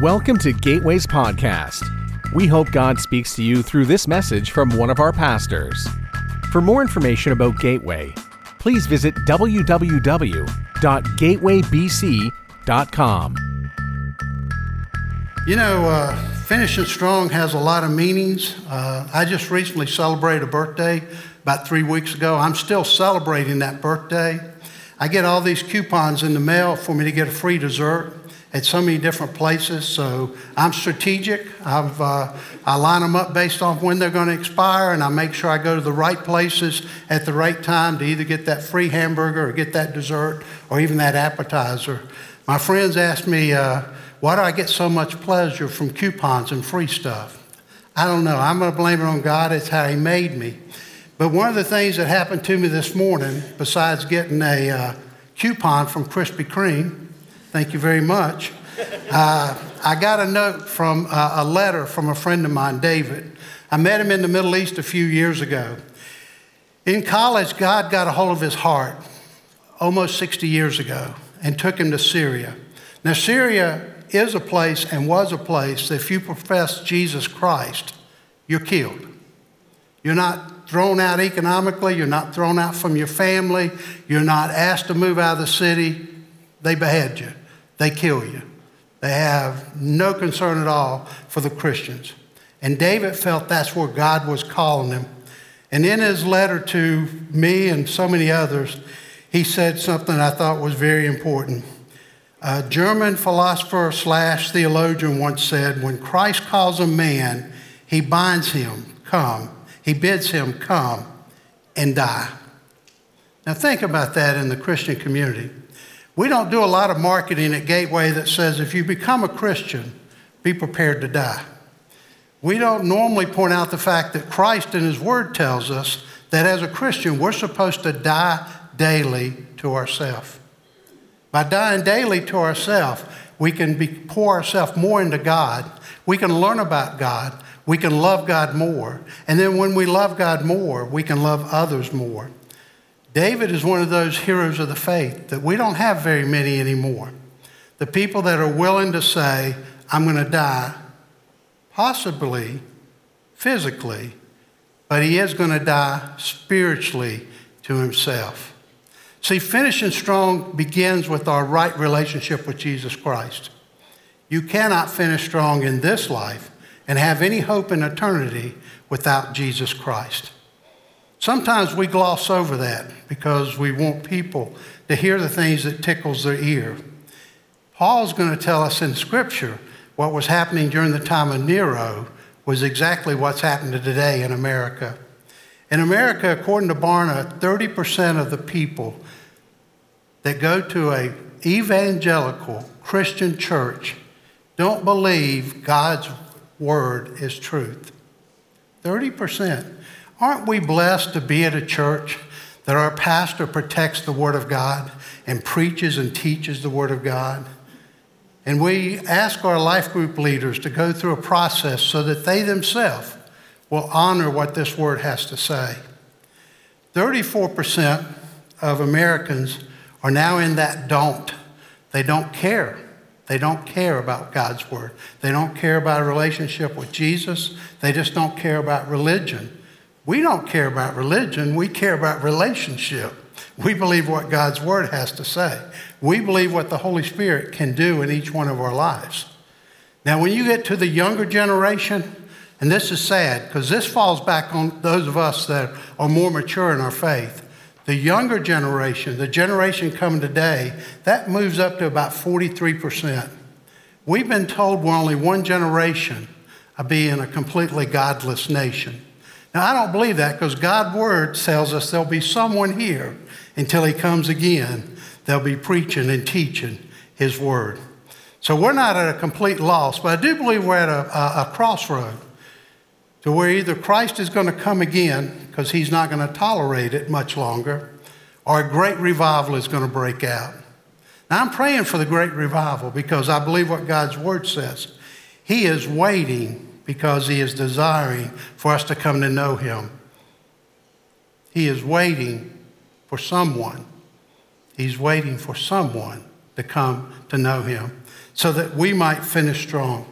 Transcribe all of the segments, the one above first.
Welcome to Gateways Podcast. We hope God speaks to you through this message from one of our pastors. For more information about Gateway, please visit www.gatewaybc.com. You know, uh, finishing strong has a lot of meanings. Uh, I just recently celebrated a birthday about three weeks ago. I'm still celebrating that birthday. I get all these coupons in the mail for me to get a free dessert at so many different places. So I'm strategic. I've, uh, I line them up based on when they're going to expire, and I make sure I go to the right places at the right time to either get that free hamburger or get that dessert or even that appetizer. My friends ask me, uh, why do I get so much pleasure from coupons and free stuff? I don't know. I'm going to blame it on God. It's how He made me. But one of the things that happened to me this morning, besides getting a uh, coupon from Krispy Kreme, thank you very much, uh, I got a note from uh, a letter from a friend of mine, David. I met him in the Middle East a few years ago. In college, God got a hold of his heart almost 60 years ago and took him to Syria. Now, Syria is a place and was a place that if you profess Jesus Christ, you're killed. You're not thrown out economically, you're not thrown out from your family, you're not asked to move out of the city. They behead you, they kill you. They have no concern at all for the Christians. And David felt that's where God was calling him. And in his letter to me and so many others, he said something I thought was very important. A German philosopher slash theologian once said, When Christ calls a man, he binds him, come, he bids him come and die. Now, think about that in the Christian community. We don't do a lot of marketing at Gateway that says if you become a Christian, be prepared to die. We don't normally point out the fact that Christ in His Word tells us that as a Christian, we're supposed to die daily to ourselves. By dying daily to ourselves, we can be, pour ourselves more into God. We can learn about God we can love God more. And then when we love God more, we can love others more. David is one of those heroes of the faith that we don't have very many anymore. The people that are willing to say, I'm going to die, possibly physically, but he is going to die spiritually to himself. See, finishing strong begins with our right relationship with Jesus Christ. You cannot finish strong in this life and have any hope in eternity without Jesus Christ. Sometimes we gloss over that because we want people to hear the things that tickles their ear. Paul's going to tell us in Scripture what was happening during the time of Nero was exactly what's happening today in America. In America, according to Barna, 30% of the people that go to a evangelical Christian church don't believe God's word is truth. 30%. Aren't we blessed to be at a church that our pastor protects the Word of God and preaches and teaches the Word of God? And we ask our life group leaders to go through a process so that they themselves will honor what this Word has to say. 34% of Americans are now in that don't. They don't care. They don't care about God's word. They don't care about a relationship with Jesus. They just don't care about religion. We don't care about religion. We care about relationship. We believe what God's word has to say. We believe what the Holy Spirit can do in each one of our lives. Now, when you get to the younger generation, and this is sad because this falls back on those of us that are more mature in our faith. The younger generation, the generation coming today, that moves up to about 43%. We've been told we're only one generation of being a completely godless nation. Now, I don't believe that because God's word tells us there'll be someone here until he comes again. They'll be preaching and teaching his word. So we're not at a complete loss, but I do believe we're at a, a, a crossroad to where either Christ is going to come again because he's not going to tolerate it much longer, or a great revival is going to break out. Now, I'm praying for the great revival because I believe what God's word says. He is waiting because he is desiring for us to come to know him. He is waiting for someone. He's waiting for someone to come to know him. so that we might finish strong.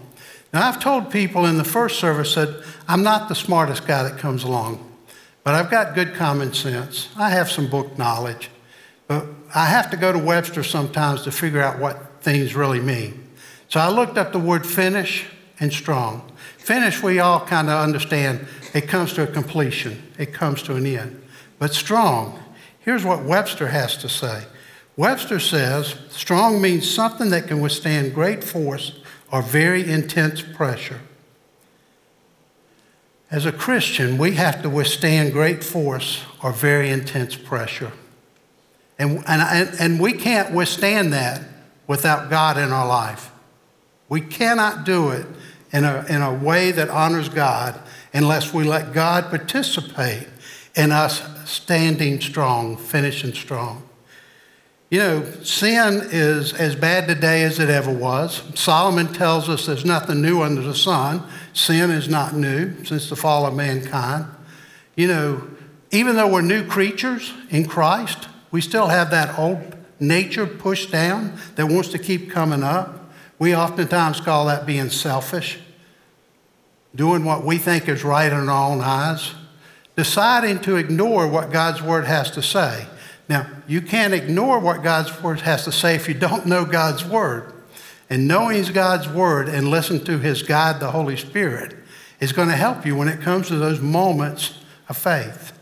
Now, I've told people in the first service that I'm not the smartest guy that comes along, but I've got good common sense. I have some book knowledge, but I have to go to Webster sometimes to figure out what things really mean. So I looked up the word finish and strong. Finish, we all kind of understand it comes to a completion, it comes to an end. But strong, here's what Webster has to say Webster says strong means something that can withstand great force or very intense pressure. As a Christian, we have to withstand great force or very intense pressure. And, and, and we can't withstand that without God in our life. We cannot do it in a, in a way that honors God unless we let God participate in us standing strong, finishing strong. You know, sin is as bad today as it ever was. Solomon tells us there's nothing new under the sun. Sin is not new since the fall of mankind. You know, even though we're new creatures in Christ, we still have that old nature pushed down that wants to keep coming up. We oftentimes call that being selfish, doing what we think is right in our own eyes, deciding to ignore what God's word has to say. Now, you can't ignore what God's word has to say if you don't know God's word. And knowing God's word and listening to his guide, the Holy Spirit, is going to help you when it comes to those moments of faith.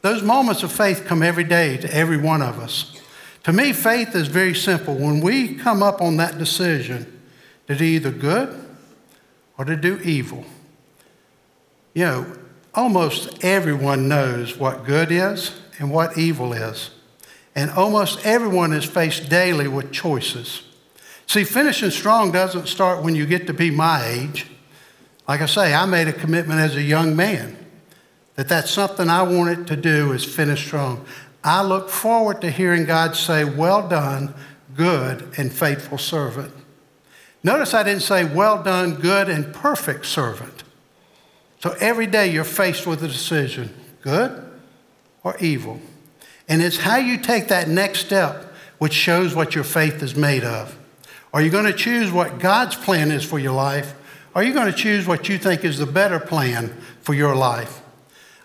Those moments of faith come every day to every one of us. To me, faith is very simple. When we come up on that decision to do either good or to do evil, you know, almost everyone knows what good is and what evil is. And almost everyone is faced daily with choices. See, finishing strong doesn't start when you get to be my age. Like I say, I made a commitment as a young man that that's something I wanted to do is finish strong. I look forward to hearing God say, Well done, good and faithful servant. Notice I didn't say, Well done, good and perfect servant. So every day you're faced with a decision good or evil. And it's how you take that next step which shows what your faith is made of. Are you going to choose what God's plan is for your life? Or are you going to choose what you think is the better plan for your life?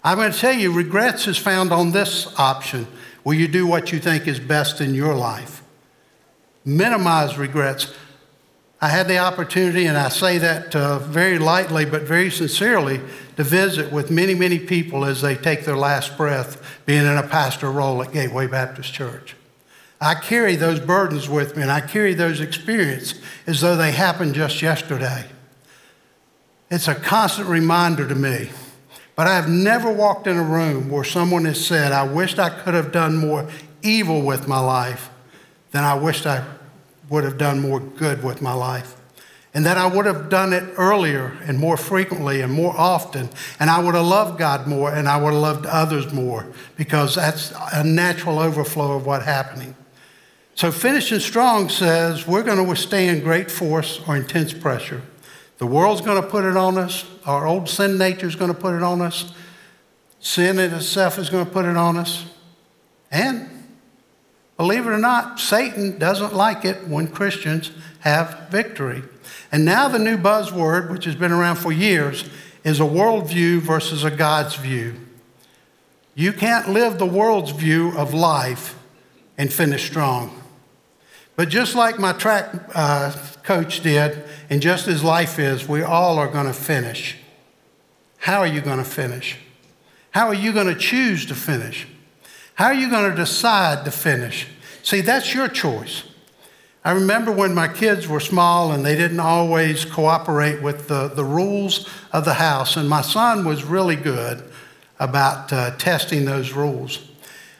I'm going to tell you, regrets is found on this option. Will you do what you think is best in your life? Minimize regrets. I had the opportunity, and I say that uh, very lightly but very sincerely, to visit with many, many people as they take their last breath, being in a pastor role at Gateway Baptist Church. I carry those burdens with me, and I carry those experiences as though they happened just yesterday. It's a constant reminder to me but I have never walked in a room where someone has said, I wished I could have done more evil with my life than I wished I would have done more good with my life. And that I would have done it earlier and more frequently and more often. And I would have loved God more and I would have loved others more because that's a natural overflow of what's happening. So, finishing strong says we're going to withstand great force or intense pressure. The world's going to put it on us. Our old sin nature is going to put it on us. Sin in itself is going to put it on us. And believe it or not, Satan doesn't like it when Christians have victory. And now the new buzzword, which has been around for years, is a worldview versus a God's view. You can't live the world's view of life and finish strong. But just like my track uh, coach did, and just as life is, we all are going to finish. How are you going to finish? How are you going to choose to finish? How are you going to decide to finish? See, that's your choice. I remember when my kids were small and they didn't always cooperate with the, the rules of the house, and my son was really good about uh, testing those rules.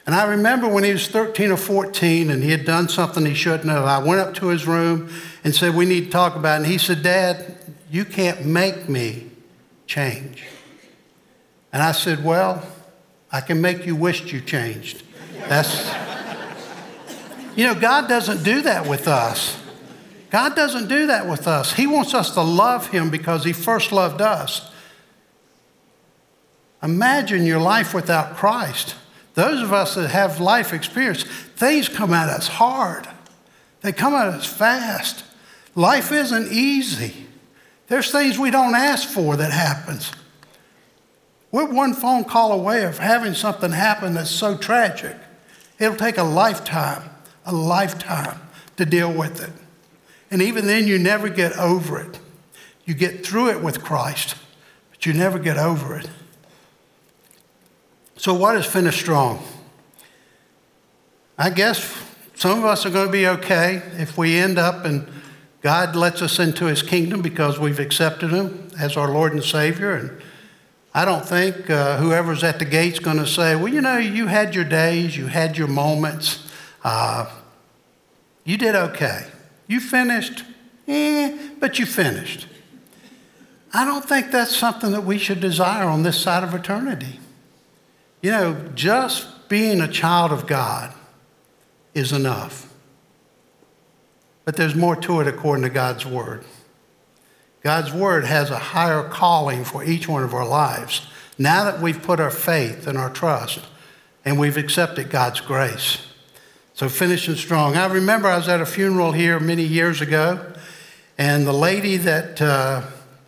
And I remember when he was 13 or 14 and he had done something he shouldn't have, I went up to his room and said, We need to talk about it. And he said, Dad, you can't make me change. And I said, Well, I can make you wish you changed. That's, you know, God doesn't do that with us. God doesn't do that with us. He wants us to love Him because He first loved us. Imagine your life without Christ. Those of us that have life experience, things come at us hard. They come at us fast. Life isn't easy. There's things we don't ask for that happens. We're one phone call away of having something happen that's so tragic. It'll take a lifetime, a lifetime to deal with it. And even then, you never get over it. You get through it with Christ, but you never get over it. So, what is finish strong? I guess some of us are going to be okay if we end up and God lets us into his kingdom because we've accepted him as our Lord and Savior. And I don't think uh, whoever's at the gate's going to say, well, you know, you had your days, you had your moments, uh, you did okay. You finished, eh, but you finished. I don't think that's something that we should desire on this side of eternity. You know, just being a child of God is enough. But there's more to it according to God's Word. God's Word has a higher calling for each one of our lives. Now that we've put our faith and our trust and we've accepted God's grace. So finishing strong. I remember I was at a funeral here many years ago, and the lady that, uh,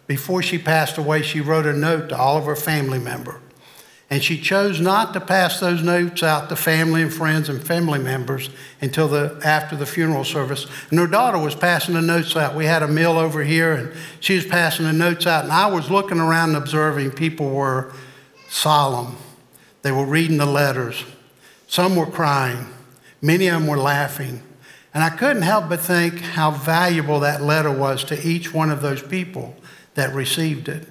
before she passed away, she wrote a note to all of her family members. And she chose not to pass those notes out to family and friends and family members until the, after the funeral service. And her daughter was passing the notes out. We had a meal over here, and she was passing the notes out. And I was looking around and observing. People were solemn, they were reading the letters. Some were crying, many of them were laughing. And I couldn't help but think how valuable that letter was to each one of those people that received it.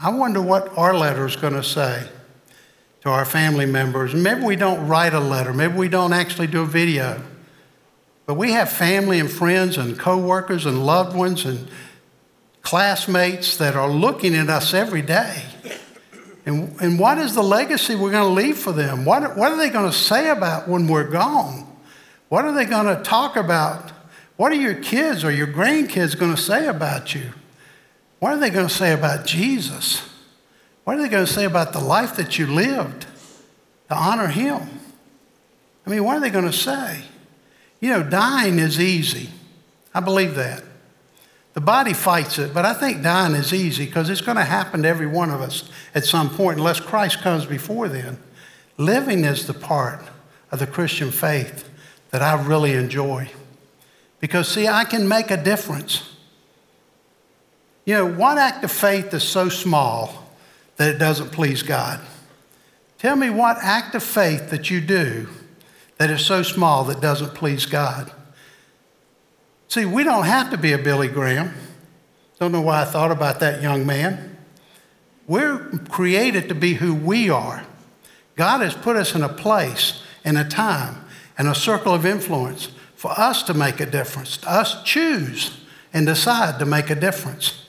I wonder what our letter is going to say to our family members. Maybe we don't write a letter, maybe we don't actually do a video. But we have family and friends and coworkers and loved ones and classmates that are looking at us every day. And, and what is the legacy we're going to leave for them? What, what are they going to say about when we're gone? What are they going to talk about? What are your kids or your grandkids going to say about you? What are they going to say about Jesus? What are they going to say about the life that you lived to honor Him? I mean, what are they going to say? You know, dying is easy. I believe that. The body fights it, but I think dying is easy because it's going to happen to every one of us at some point unless Christ comes before then. Living is the part of the Christian faith that I really enjoy. Because, see, I can make a difference. You know, what act of faith is so small that it doesn't please God? Tell me what act of faith that you do that is so small that doesn't please God. See, we don't have to be a Billy Graham. Don't know why I thought about that young man. We're created to be who we are. God has put us in a place and a time and a circle of influence for us to make a difference, to us choose and decide to make a difference.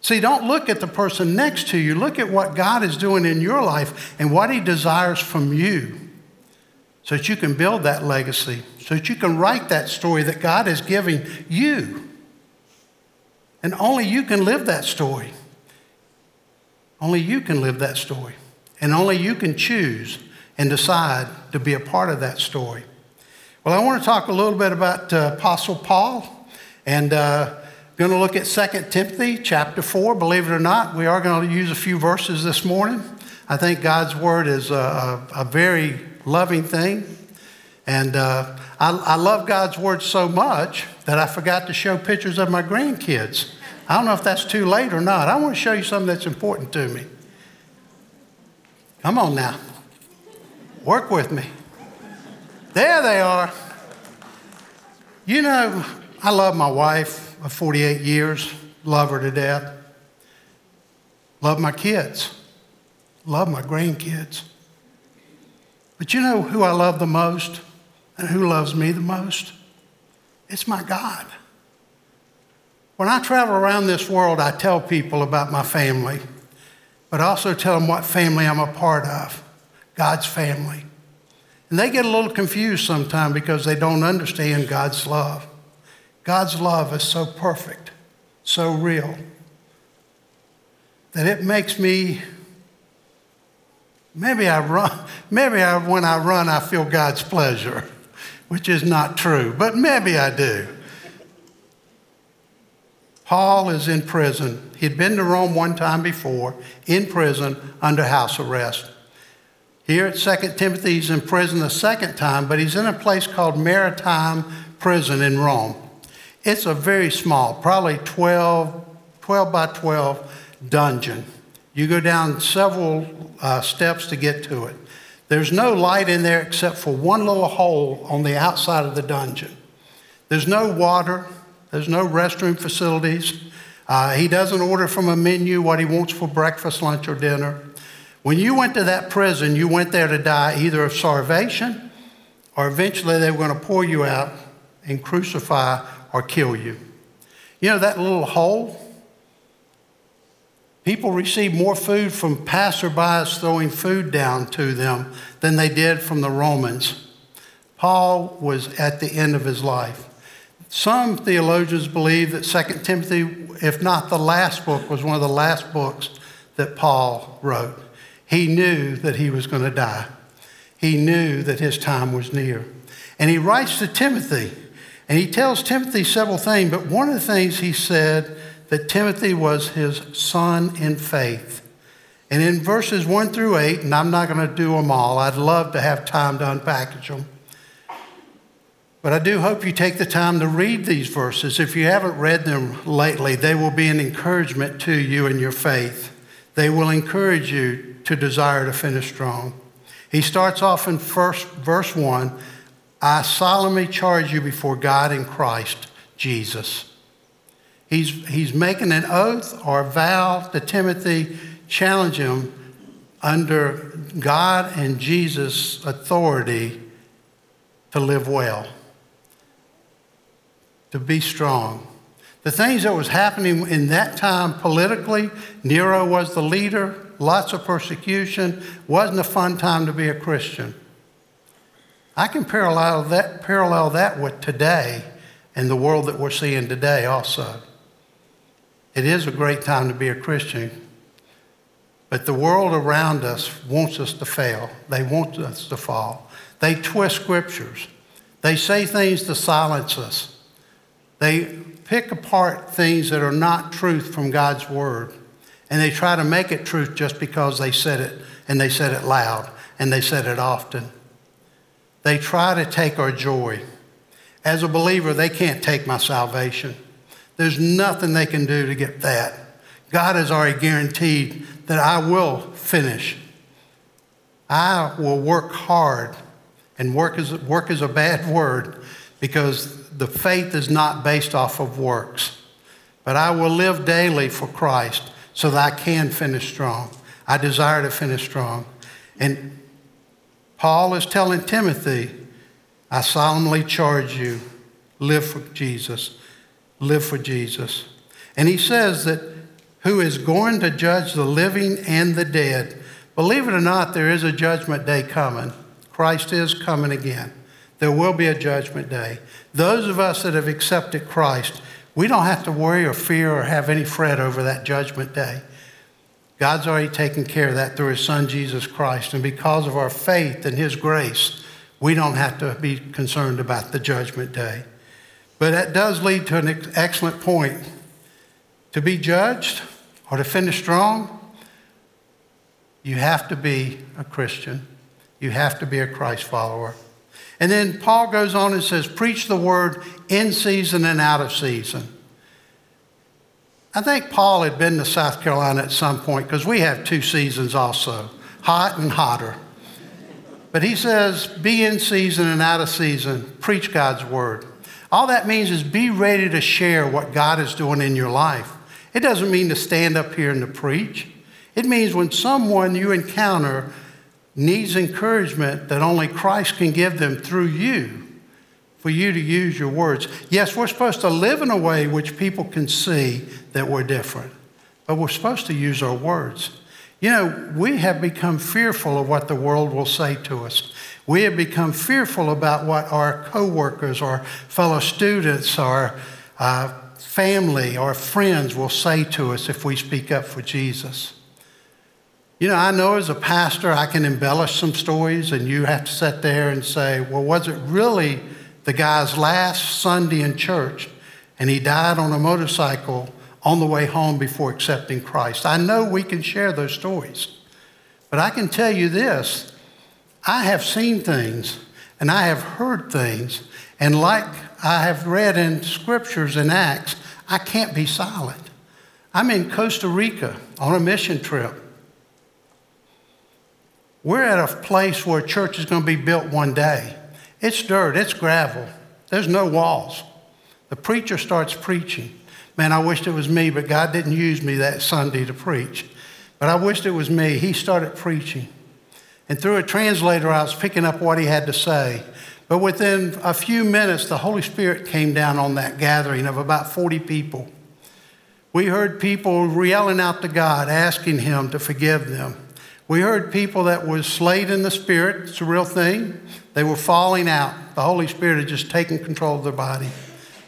See, don't look at the person next to you. Look at what God is doing in your life and what He desires from you so that you can build that legacy, so that you can write that story that God is giving you. And only you can live that story. Only you can live that story. And only you can choose and decide to be a part of that story. Well, I want to talk a little bit about uh, Apostle Paul. And uh, going to look at 2 Timothy chapter 4. Believe it or not, we are going to use a few verses this morning. I think God's word is a, a, very loving thing. And uh, I, I love God's word so much that I forgot to show pictures of my grandkids. I don't know if that's too late or not. I want to show you something that's important to me. Come on now. Work with me. There they are. You know, I love my wife of 48 years, love her to death. Love my kids, love my grandkids. But you know who I love the most and who loves me the most? It's my God. When I travel around this world, I tell people about my family, but I also tell them what family I'm a part of God's family. And they get a little confused sometimes because they don't understand God's love. God's love is so perfect, so real, that it makes me, maybe I run, maybe I, when I run, I feel God's pleasure. which is not true, but maybe I do. Paul is in prison. He'd been to Rome one time before, in prison, under house arrest. Here at 2 Timothy, he's in prison the second time, but he's in a place called Mamertine Prison in Rome. It's a very small, probably 12, 12 by 12 dungeon. You go down several uh, steps to get to it. There's no light in there except for one little hole on the outside of the dungeon. There's no water, there's no restroom facilities. Uh, he doesn't order from a menu what he wants for breakfast, lunch, or dinner. When you went to that prison, you went there to die either of starvation or eventually they were going to pour you out and crucify or kill you. You know that little hole? People received more food from passerbys throwing food down to them than they did from the Romans. Paul was at the end of his life. Some theologians believe that 2 Timothy, if not the last book, was one of the last books that Paul wrote. He knew that he was going to die. He knew that his time was near. And he writes to Timothy, and he tells Timothy several things, but one of the things he said that Timothy was his son in faith. And in verses 1 through 8, and I'm not going to do them all, I'd love to have time to unpackage them. But I do hope you take the time to read these verses. If you haven't read them lately, they will be an encouragement to you in your faith. They will encourage you to desire to finish strong. He starts off in first, verse 1 I solemnly charge you before God in Christ Jesus. He's, he's making an oath or vow to Timothy, challenge him under God and Jesus' authority to live well, to be strong. The things that was happening in that time politically, Nero was the leader, lots of persecution, wasn't a fun time to be a Christian. I can parallel that, parallel that with today and the world that we're seeing today also. It is a great time to be a Christian, but the world around us wants us to fail. They want us to fall. They twist scriptures. They say things to silence us. They pick apart things that are not truth from God's word, and they try to make it truth just because they said it, and they said it loud, and they said it often. They try to take our joy. As a believer, they can't take my salvation. There's nothing they can do to get that. God has already guaranteed that I will finish. I will work hard, and work is, work is a bad word because the faith is not based off of works. But I will live daily for Christ so that I can finish strong. I desire to finish strong. And Paul is telling Timothy, I solemnly charge you, live for Jesus. Live for Jesus. And he says that who is going to judge the living and the dead. Believe it or not, there is a judgment day coming. Christ is coming again. There will be a judgment day. Those of us that have accepted Christ, we don't have to worry or fear or have any fret over that judgment day. God's already taken care of that through his son Jesus Christ. And because of our faith and his grace, we don't have to be concerned about the judgment day. But that does lead to an excellent point. To be judged or to finish strong, you have to be a Christian. You have to be a Christ follower. And then Paul goes on and says, Preach the word in season and out of season. I think Paul had been to South Carolina at some point because we have two seasons also hot and hotter. But he says, be in season and out of season, preach God's word. All that means is be ready to share what God is doing in your life. It doesn't mean to stand up here and to preach. It means when someone you encounter needs encouragement that only Christ can give them through you, for you to use your words. Yes, we're supposed to live in a way which people can see that we're different, but we're supposed to use our words. You know, we have become fearful of what the world will say to us. We have become fearful about what our coworkers, our fellow students, our uh, family, our friends will say to us if we speak up for Jesus. You know, I know as a pastor, I can embellish some stories, and you have to sit there and say, well, was it really the guy's last Sunday in church, and he died on a motorcycle on the way home before accepting Christ. I know we can share those stories, but I can tell you this I have seen things and I have heard things, and like I have read in scriptures and Acts, I can't be silent. I'm in Costa Rica on a mission trip. We're at a place where a church is going to be built one day. It's dirt, it's gravel, there's no walls. The preacher starts preaching. Man, I wished it was me, but God didn't use me that Sunday to preach. But I wished it was me. He started preaching. And through a translator, I was picking up what he had to say. But within a few minutes, the Holy Spirit came down on that gathering of about 40 people. We heard people yelling out to God, asking Him to forgive them. We heard people that was slayed in the Spirit. It's a real thing. They were falling out. The Holy Spirit had just taken control of their body.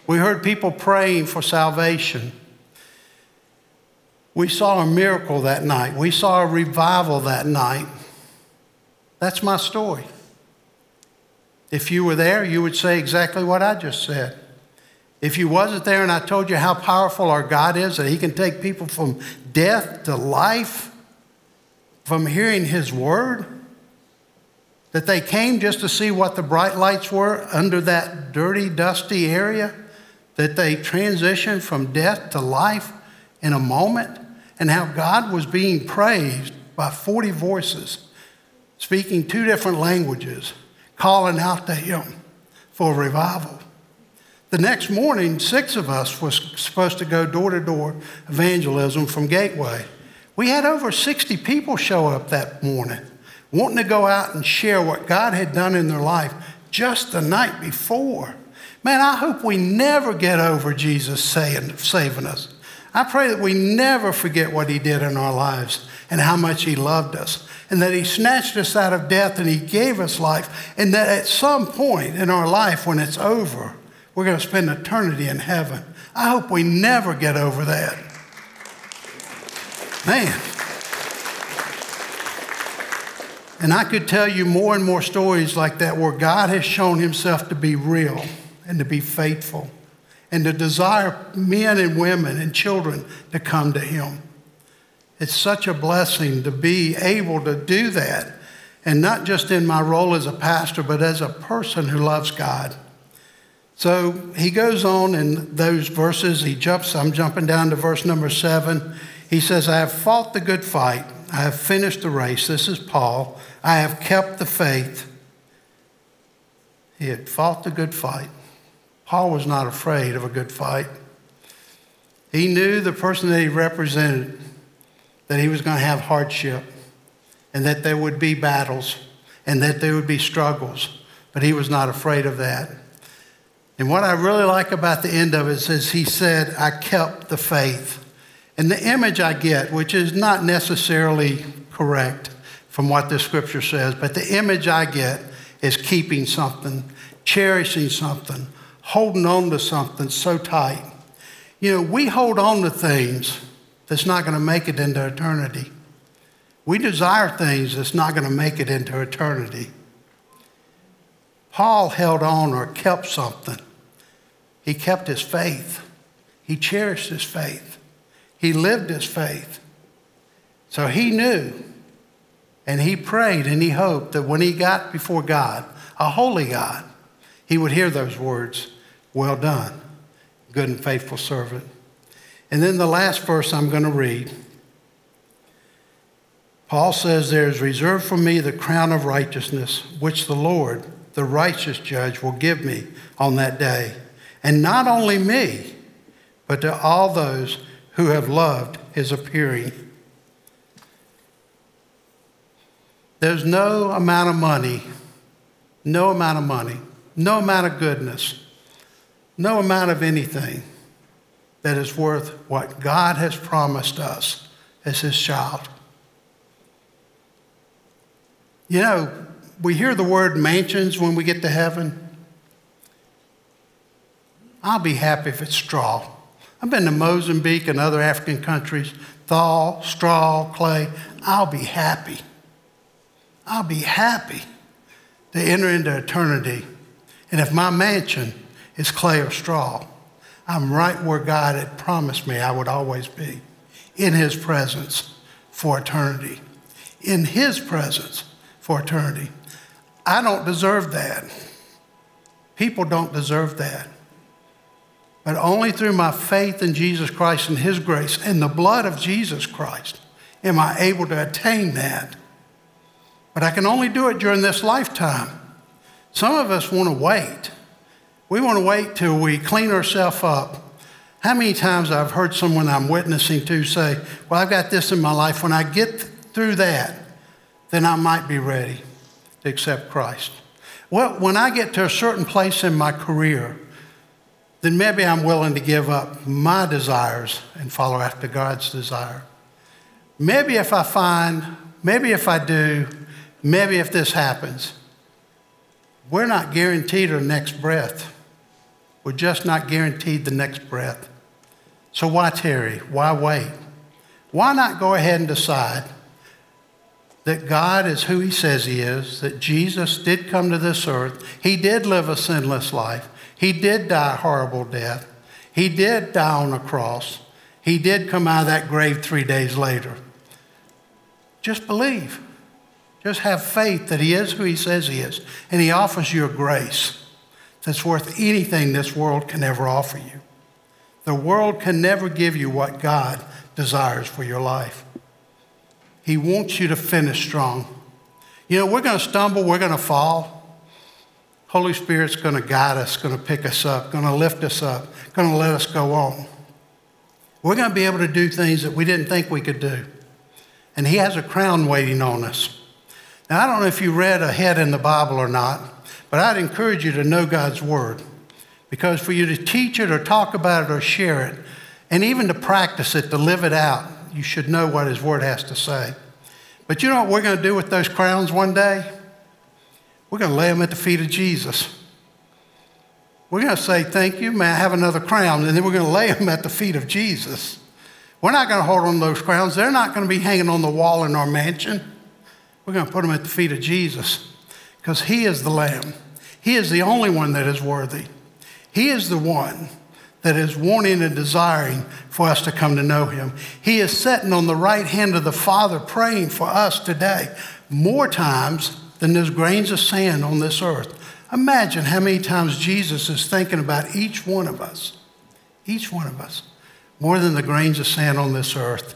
We heard people praying for salvation. We saw a miracle that night. We saw a revival that night. That's my story. If you were there, you would say exactly what I just said. If you wasn't there and I told you how powerful our God is, that He can take people from death to life, from hearing His word, that they came just to see what the bright lights were under that dirty, dusty area, that they transitioned from death to life in a moment, and how God was being praised by 40 voices, speaking two different languages, calling out to Him for revival. The next morning, six of us was supposed to go door to door evangelism from Gateway. We had over 60 people show up that morning, wanting to go out and share what God had done in their life just the night before. Man, I hope we never get over Jesus saying, saving us. I pray that we never forget what he did in our lives and how much he loved us, and that he snatched us out of death and he gave us life, and that at some point in our life when it's over, we're going to spend eternity in heaven. I hope we never get over that. Man. And I could tell you more and more stories like that where God has shown himself to be real and to be faithful and to desire men and women and children to come to him. It's such a blessing to be able to do that, and not just in my role as a pastor, but as a person who loves God. So he goes on in those verses. He jumps, I'm jumping down to verse number seven. He says, I have fought the good fight. I have finished the race. This is Paul. I have kept the faith. He had fought the good fight. Paul was not afraid of a good fight. He knew the person that he represented, that he was going to have hardship, and that there would be battles, and that there would be struggles, but he was not afraid of that. And what I really like about the end of it is he said, I kept the faith. And the image I get, which is not necessarily correct from what the scripture says, but the image I get is keeping something, cherishing something, holding on to something so tight. You know, we hold on to things that's not going to make it into eternity. We desire things that's not going to make it into eternity. Paul held on or kept something. He kept his faith. He cherished his faith. He lived his faith. So he knew and he prayed and he hoped that when he got before God, a holy God, he would hear those words Well done, good and faithful servant. And then the last verse I'm going to read. Paul says, There is reserved for me the crown of righteousness, which the Lord, the righteous judge, will give me on that day and not only me, but to all those who have loved his appearing. There's no amount of money, no amount of money, no amount of goodness, no amount of anything that is worth what God has promised us as his child. You know, we hear the word mansions when we get to heaven. I'll be happy if it's straw. I've been to Mozambique and other African countries, thaw, straw, clay. I'll be happy. I'll be happy to enter into eternity And if my mansion is clay or straw, I'm right where God had promised me I would always be in His presence for eternity. In His presence for eternity. I don't deserve that. People don't deserve that. But only through my faith in Jesus Christ and His grace and the blood of Jesus Christ am I able to attain that. But I can only do it during this lifetime. Some of us want to wait. We want to wait till we clean ourselves up. How many times I've heard someone I'm witnessing to say, Well, I've got this in my life. When I get through that, then I might be ready to accept Christ. Well, when I get to a certain place in my career, then maybe I'm willing to give up my desires and follow after God's desire. Maybe if I find, maybe if I do, maybe if this happens, we're not guaranteed our next breath. We're just not guaranteed the next breath. So why tarry? Why wait? Why not go ahead and decide that God is who He says He is, that Jesus did come to this earth, He did live a sinless life, He did die a horrible death, He did die on a cross, He did come out of that grave three days later. Just believe. Just have faith that He is who He says He is, and He offers you a grace that's worth anything this world can ever offer you. The world can never give you what God desires for your life. He wants you to finish strong. You know, we're going to stumble, we're going to fall. Holy Spirit's going to guide us, going to pick us up, going to lift us up, going to let us go on. We're going to be able to do things that we didn't think we could do. And He has a crown waiting on us. Now, I don't know if you read ahead in the Bible or not, but I'd encourage you to know God's Word. Because for you to teach it or talk about it or share it, and even to practice it, to live it out, you should know what His Word has to say. But you know what we're going to do with those crowns one day? We're going to lay them at the feet of Jesus. We're going to say, Thank you, may I have another crown? And then we're going to lay them at the feet of Jesus. We're not going to hold on to those crowns. They're not going to be hanging on the wall in our mansion. We're going to put them at the feet of Jesus because He is the Lamb. He is the only one that is worthy. He is the one that is wanting and desiring for us to come to know Him. He is sitting on the right hand of the Father praying for us today more times than there's grains of sand on this earth. Imagine how many times Jesus is thinking about each one of us, each one of us, more than the grains of sand on this earth.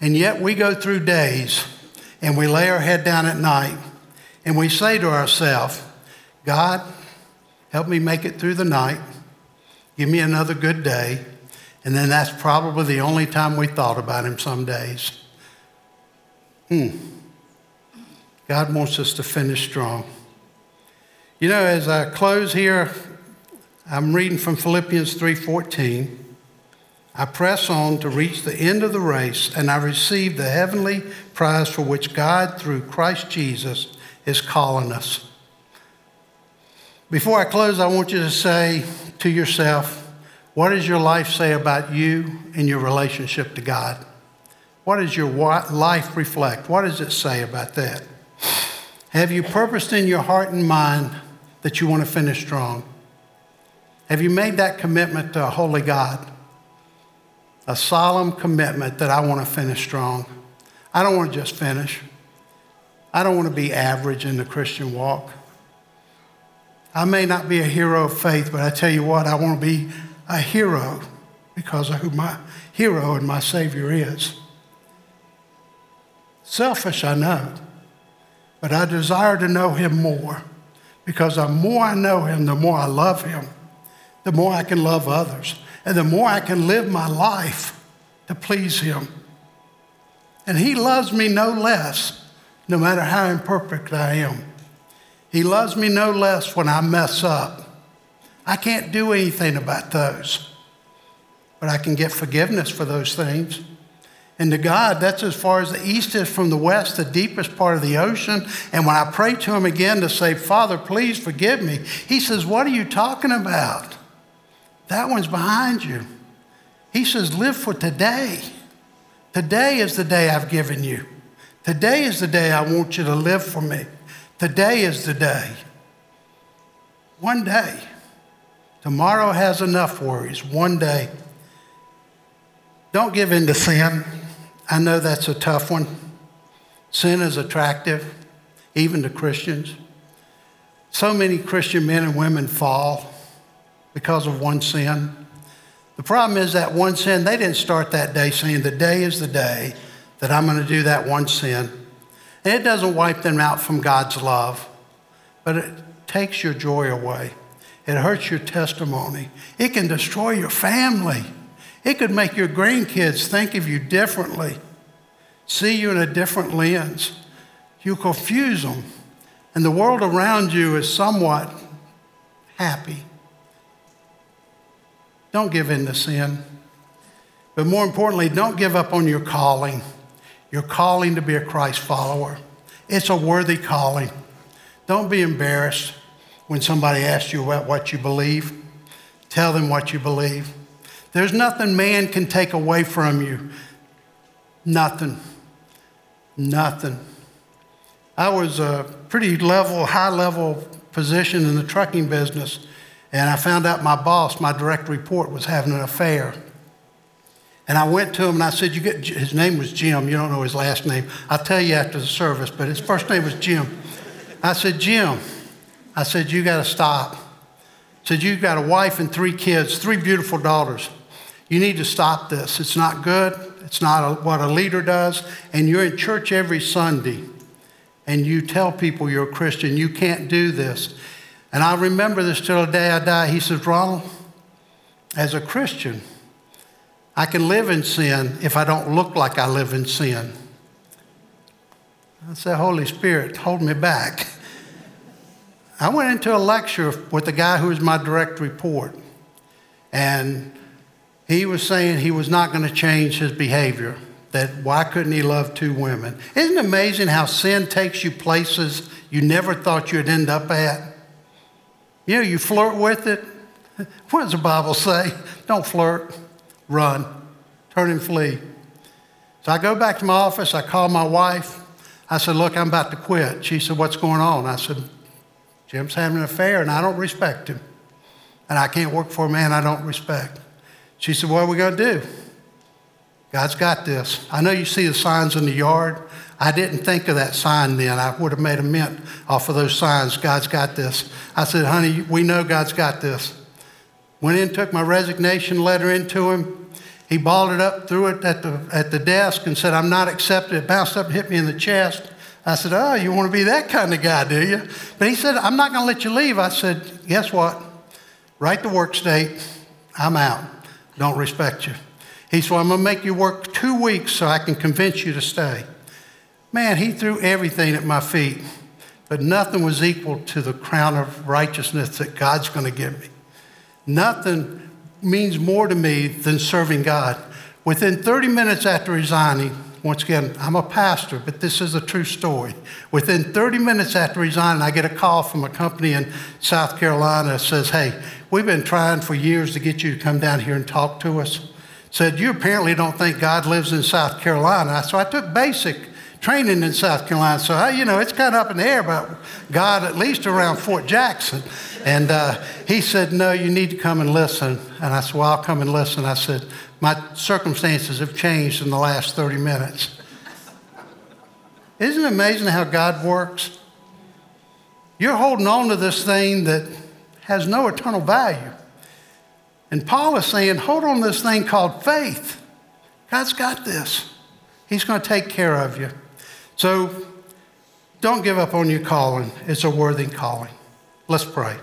And yet we go through days and we lay our head down at night and we say to ourselves, God, help me make it through the night. Give me another good day. And then that's probably the only time we thought about him some days. Hmm. God wants us to finish strong. You know, as I close here, I'm reading from Philippians 3:14. I press on to reach the end of the race, and I receive the heavenly prize for which God, through Christ Jesus, is calling us. Before I close, I want you to say to yourself, what does your life say about you and your relationship to God? What does your life reflect? What does it say about that? Have you purposed in your heart and mind that you want to finish strong? Have you made that commitment to a holy God? A solemn commitment that I want to finish strong. I don't want to just finish. I don't want to be average in the Christian walk. I may not be a hero of faith, but I tell you what, I want to be a hero because of who my hero and my Savior is. Selfish, I know, but I desire to know Him more because the more I know Him, the more I love Him, the more I can love others, and the more I can live my life to please Him. And He loves me no less no matter how imperfect I am. He loves me no less when I mess up. I can't do anything about those, but I can get forgiveness for those things. And to God, that's as far as the east is from the west, the deepest part of the ocean. And when I pray to Him again to say, Father, please forgive me, He says, What are you talking about? That one's behind you. He says, Live for today. Today is the day I've given you. Today is the day I want you to live for me. Today is the day. One day. Tomorrow has enough worries. One day. Don't give in to sin. I know that's a tough one. Sin is attractive, even to Christians. So many Christian men and women fall because of one sin. The problem is that one sin, they didn't start that day saying, The day is the day that I'm going to do that one sin. And it doesn't wipe them out from God's love, but it takes your joy away. It hurts your testimony. It can destroy your family. It could make your grandkids think of you differently, see you in a different lens. You confuse them, and the world around you is somewhat happy. Don't give in to sin. But more importantly, don't give up on your calling. Your calling to be a Christ follower. It's a worthy calling. Don't be embarrassed when somebody asks you about what you believe. Tell them what you believe. There's nothing man can take away from you. Nothing. Nothing. I was a pretty level, high level position in the trucking business, and I found out my boss, my direct report, was having an affair. And I went to him and I said, "You get." His name was Jim. You don't know his last name. I'll tell you after the service, but his first name was Jim. I said, "Jim," I said, "You got to stop." I said, "You've got a wife and three kids, three beautiful daughters. You need to stop this. It's not good. It's not a, what a leader does. And you're in church every Sunday, and you tell people you're a Christian. You can't do this." And I remember this till the day I die. He says, "Ronald, as a Christian." I can live in sin if I don't look like I live in sin. I said, Holy Spirit, hold me back. I went into a lecture with the guy who was my direct report, and he was saying he was not going to change his behavior. That why couldn't he love two women? Isn't it amazing how sin takes you places you never thought you'd end up at? You know, you flirt with it. What does the Bible say? Don't flirt run, turn and flee. So I go back to my office, I call my wife. I said, Look, I'm about to quit. She said, What's going on? I said, Jim's having an affair and I don't respect him. And I can't work for a man I don't respect. She said, What are we going to do? God's got this. I know you see the signs in the yard. I didn't think of that sign then. I would have made a mint off of those signs. God's got this. I said, honey, we know God's got this. Went in, took my resignation letter into him. He balled it up, threw it at the, at the desk, and said, I'm not accepted. It bounced up and hit me in the chest. I said, Oh, you want to be that kind of guy, do you? But he said, I'm not going to let you leave. I said, Guess what? Write the work state. I'm out. Don't respect you. He said, well, I'm going to make you work two weeks so I can convince you to stay. Man, he threw everything at my feet, but nothing was equal to the crown of righteousness that God's going to give me. Nothing means more to me than serving God. Within 30 minutes after resigning, once again, I'm a pastor, but this is a true story. Within 30 minutes after resigning, I get a call from a company in South Carolina that says, Hey, we've been trying for years to get you to come down here and talk to us. Said, You apparently don't think God lives in South Carolina. So I took basic training in South Carolina. So, I, you know, it's kind of up in the air about God, at least around Fort Jackson. And uh, he said, No, you need to come and listen. And I said, Well, I'll come and listen. I said, My circumstances have changed in the last 30 minutes. Isn't it amazing how God works? You're holding on to this thing that has no eternal value. And Paul is saying, Hold on this thing called faith. God's got this, He's going to take care of you. So don't give up on your calling, it's a worthy calling. Let's pray.